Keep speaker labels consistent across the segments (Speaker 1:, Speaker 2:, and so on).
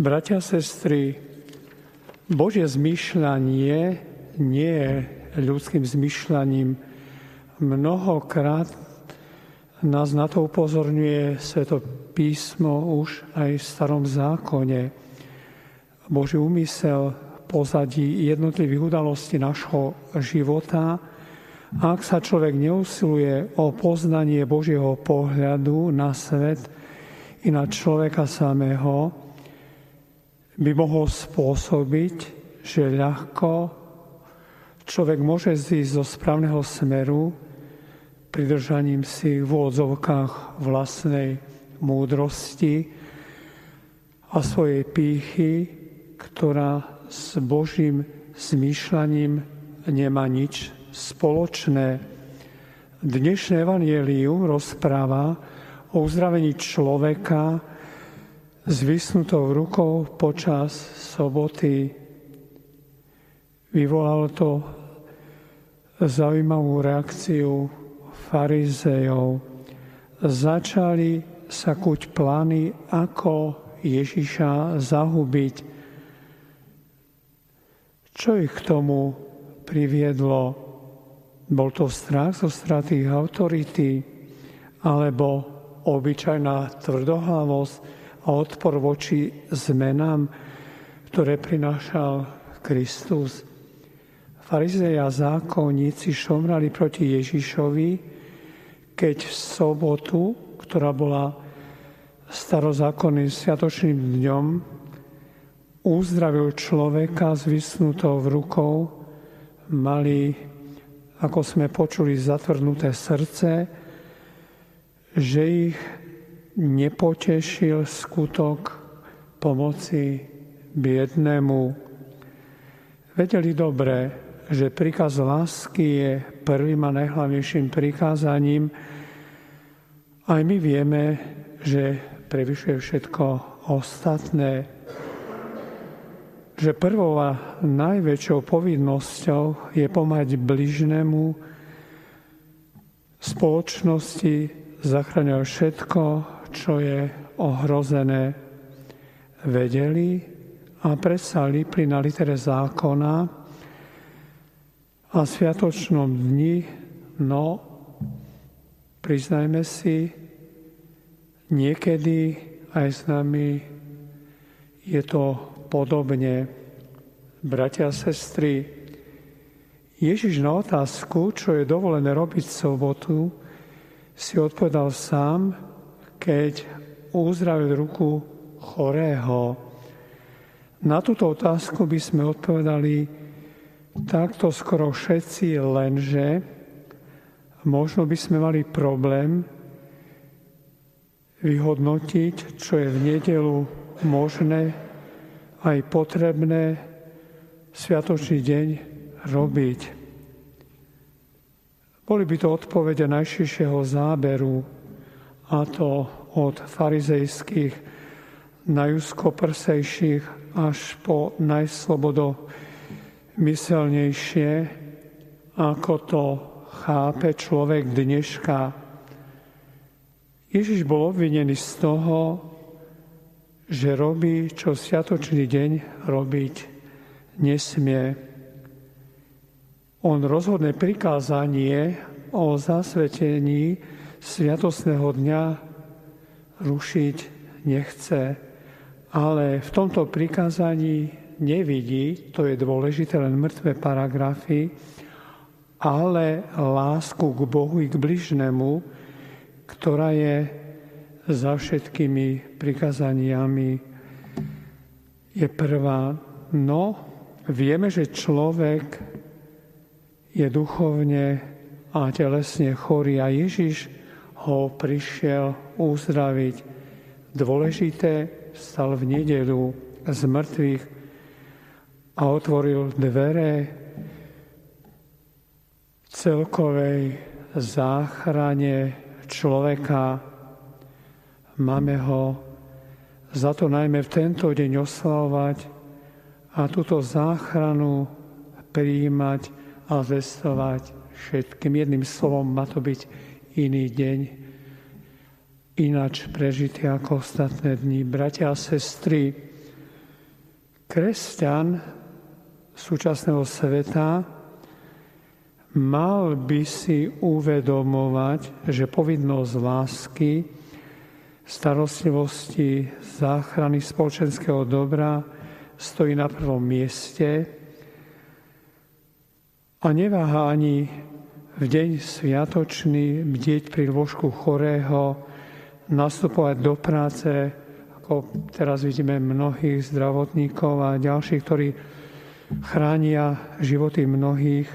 Speaker 1: Bratia sestry, Božie zmýšľanie nie je ľudským zmyšľaním. Mnohokrát nás na to upozorňuje Sveto písmo už aj v starom zákone. Boží úmysel pozadí jednotlivých udalostí našho života. Ak sa človek neusiluje o poznanie Božieho pohľadu na svet i na človeka samého, by mohol spôsobiť, že ľahko človek môže zísť zo správneho smeru pridržaním si v úvodzovkách vlastnej múdrosti a svojej pýchy, ktorá s Božím zmýšľaním nemá nič spoločné. Dnešné evanielium rozpráva o uzdravení človeka, s vysnutou rukou počas soboty. Vyvolalo to zaujímavú reakciu farizejov. Začali sa kuť plány, ako Ježiša zahubiť. Čo ich k tomu priviedlo? Bol to strach zo straty autority alebo obyčajná tvrdohlavosť, a odpor voči zmenám, ktoré prinášal Kristus. Farizeja a zákonníci šomrali proti Ježišovi, keď v sobotu, ktorá bola starozákonným sviatočným dňom, uzdravil človeka s vysnutou v rukou, mali, ako sme počuli, zatvrdnuté srdce, že ich nepotešil skutok pomoci biednému. Vedeli dobre, že príkaz lásky je prvým a najhlavnejším prikázaním. Aj my vieme, že prevyšuje všetko ostatné, že prvou a najväčšou povinnosťou je pomáhať bližnému spoločnosti, zachraňovať všetko, čo je ohrozené, vedeli a predsa lipli na litere zákona a sviatočnom dni, no, priznajme si, niekedy aj s nami je to podobne. Bratia a sestry, Ježiš na otázku, čo je dovolené robiť v sobotu, si odpovedal sám, keď uzdravil ruku chorého. Na túto otázku by sme odpovedali takto skoro všetci, lenže možno by sme mali problém vyhodnotiť, čo je v nedelu možné aj potrebné sviatočný deň robiť. Boli by to odpovede najširšieho záberu a to od farizejských najúzkoprsejších až po najslobodomyselnejšie, ako to chápe človek dneška. Ježiš bol obvinený z toho, že robí, čo sviatočný deň robiť nesmie. On rozhodné prikázanie o zasvetení sviatosného dňa rušiť nechce, ale v tomto prikázaní nevidí, to je dôležité, len mŕtve paragrafy, ale lásku k Bohu i k bližnému, ktorá je za všetkými prikázaniami je prvá. No, vieme, že človek je duchovne a telesne chorý a Ježiš ho prišiel uzdraviť. Dôležité stal v nedelu z mŕtvych a otvoril dvere celkovej záchrane človeka. Máme ho za to najmä v tento deň oslavovať a túto záchranu prijímať a zvestovať všetkým. Jedným slovom má to byť iný deň, ináč prežitý ako ostatné dni. Bratia a sestry, Kresťan súčasného sveta mal by si uvedomovať, že povinnosť lásky, starostlivosti, záchrany spoločenského dobra stojí na prvom mieste a neváha ani v deň sviatočný bdieť pri lôžku chorého, nastupovať do práce, ako teraz vidíme mnohých zdravotníkov a ďalších, ktorí chránia životy mnohých,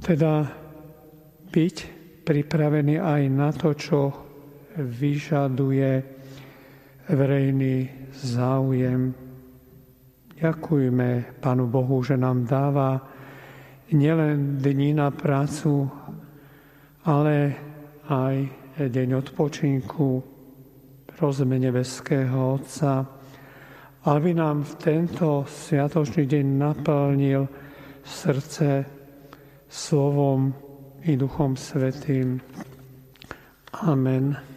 Speaker 1: teda byť pripravený aj na to, čo vyžaduje verejný záujem. Ďakujme Pánu Bohu, že nám dáva nielen dní na prácu, ale aj deň odpočinku, rozme nebeského Otca, aby nám v tento sviatočný deň naplnil srdce slovom i Duchom Svetým. Amen.